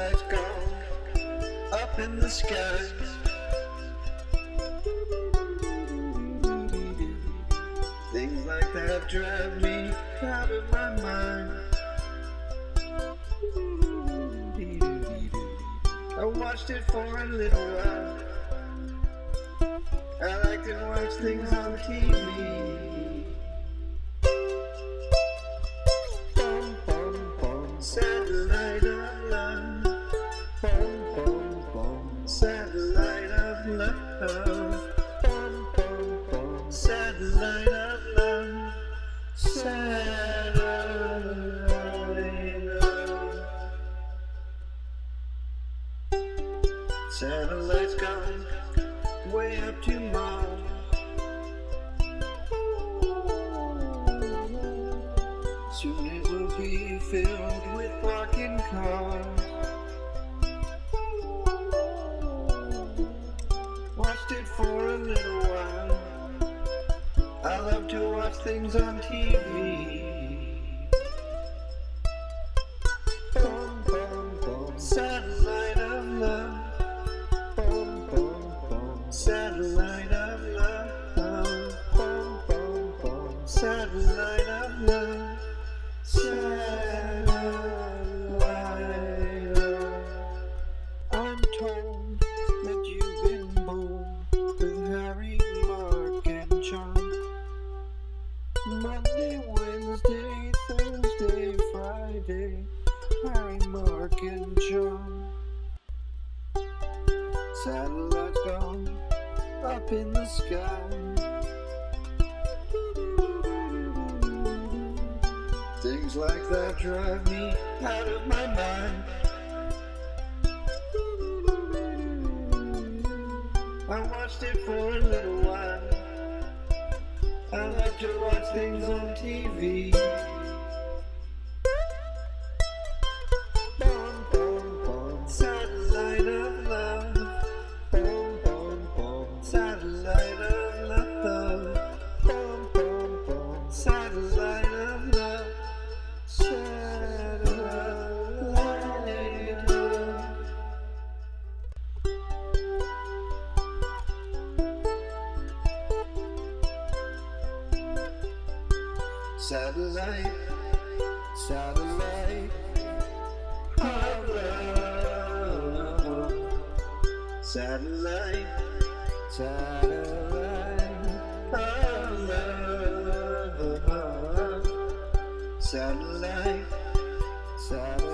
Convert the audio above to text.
Gone up in the sky. Things like that drive me out of my mind. I watched it for a little while. I like to watch things on TV. Bum, bum, bum, satellite Satellites gone way up to. Soon it will be filled with parking cars. For a little while. I love to watch things on TV. Bum, bum, bum, satellite of love. Bum, bum, bum, satellite of love. Bum, bum, bum, satellite of love. Satellites gone up in the sky. Things like that drive me out of my mind. I watched it for a little while. I like to watch things on TV. Satellite, satellite of love. Satellite, satellite of love. Satellite, satellite.